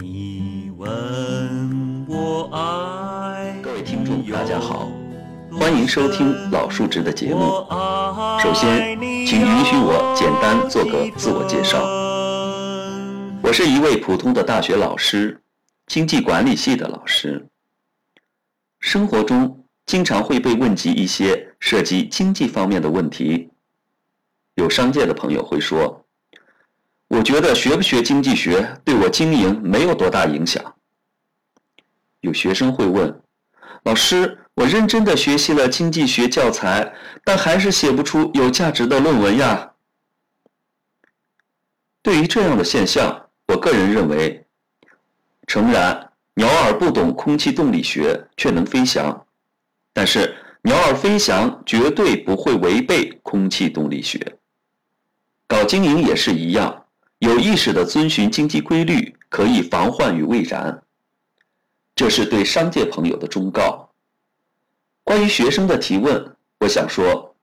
你问我爱各位听众，大家好，欢迎收听老树枝的节目。首先，请允许我简单做个自我介绍。我是一位普通的大学老师，经济管理系的老师。生活中经常会被问及一些涉及经济方面的问题。有商界的朋友会说：“我觉得学不学经济学对我经营没有多大影响。”有学生会问：“老师，我认真的学习了经济学教材，但还是写不出有价值的论文呀。”对于这样的现象，我个人认为，诚然。鸟儿不懂空气动力学，却能飞翔。但是，鸟儿飞翔绝对不会违背空气动力学。搞经营也是一样，有意识地遵循经济规律，可以防患于未然。这是对商界朋友的忠告。关于学生的提问，我想说，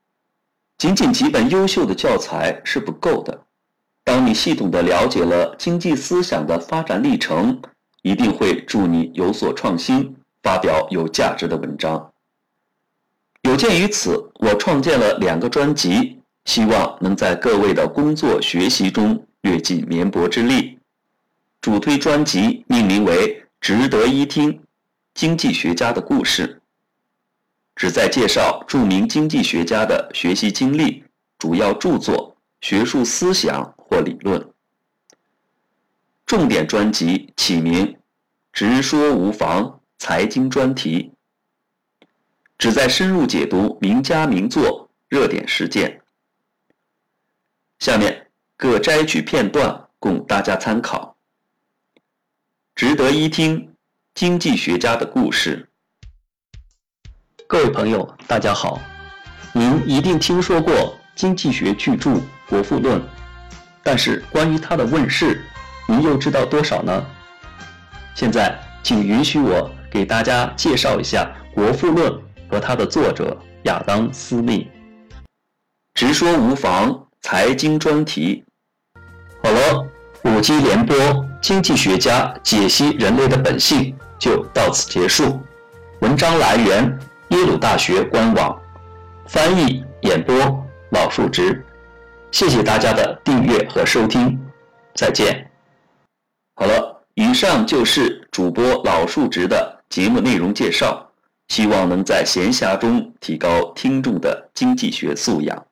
仅仅几本优秀的教材是不够的。当你系统地了解了经济思想的发展历程，一定会助你有所创新，发表有价值的文章。有鉴于此，我创建了两个专辑，希望能在各位的工作学习中略尽绵薄之力。主推专辑命名为《值得一听：经济学家的故事》，旨在介绍著名经济学家的学习经历、主要著作、学术思想或理论。重点专辑起名“直说无妨财经专题”，旨在深入解读名家名作、热点事件。下面各摘取片段供大家参考。值得一听，经济学家的故事。各位朋友，大家好，您一定听说过经济学巨著《国富论》，但是关于它的问世。您又知道多少呢？现在，请允许我给大家介绍一下《国富论》和它的作者亚当·斯密。直说无妨，财经专题。好了，五 G 联播经济学家解析人类的本性就到此结束。文章来源：耶鲁大学官网，翻译演播老树枝。谢谢大家的订阅和收听，再见。好了，以上就是主播老树直的节目内容介绍，希望能在闲暇中提高听众的经济学素养。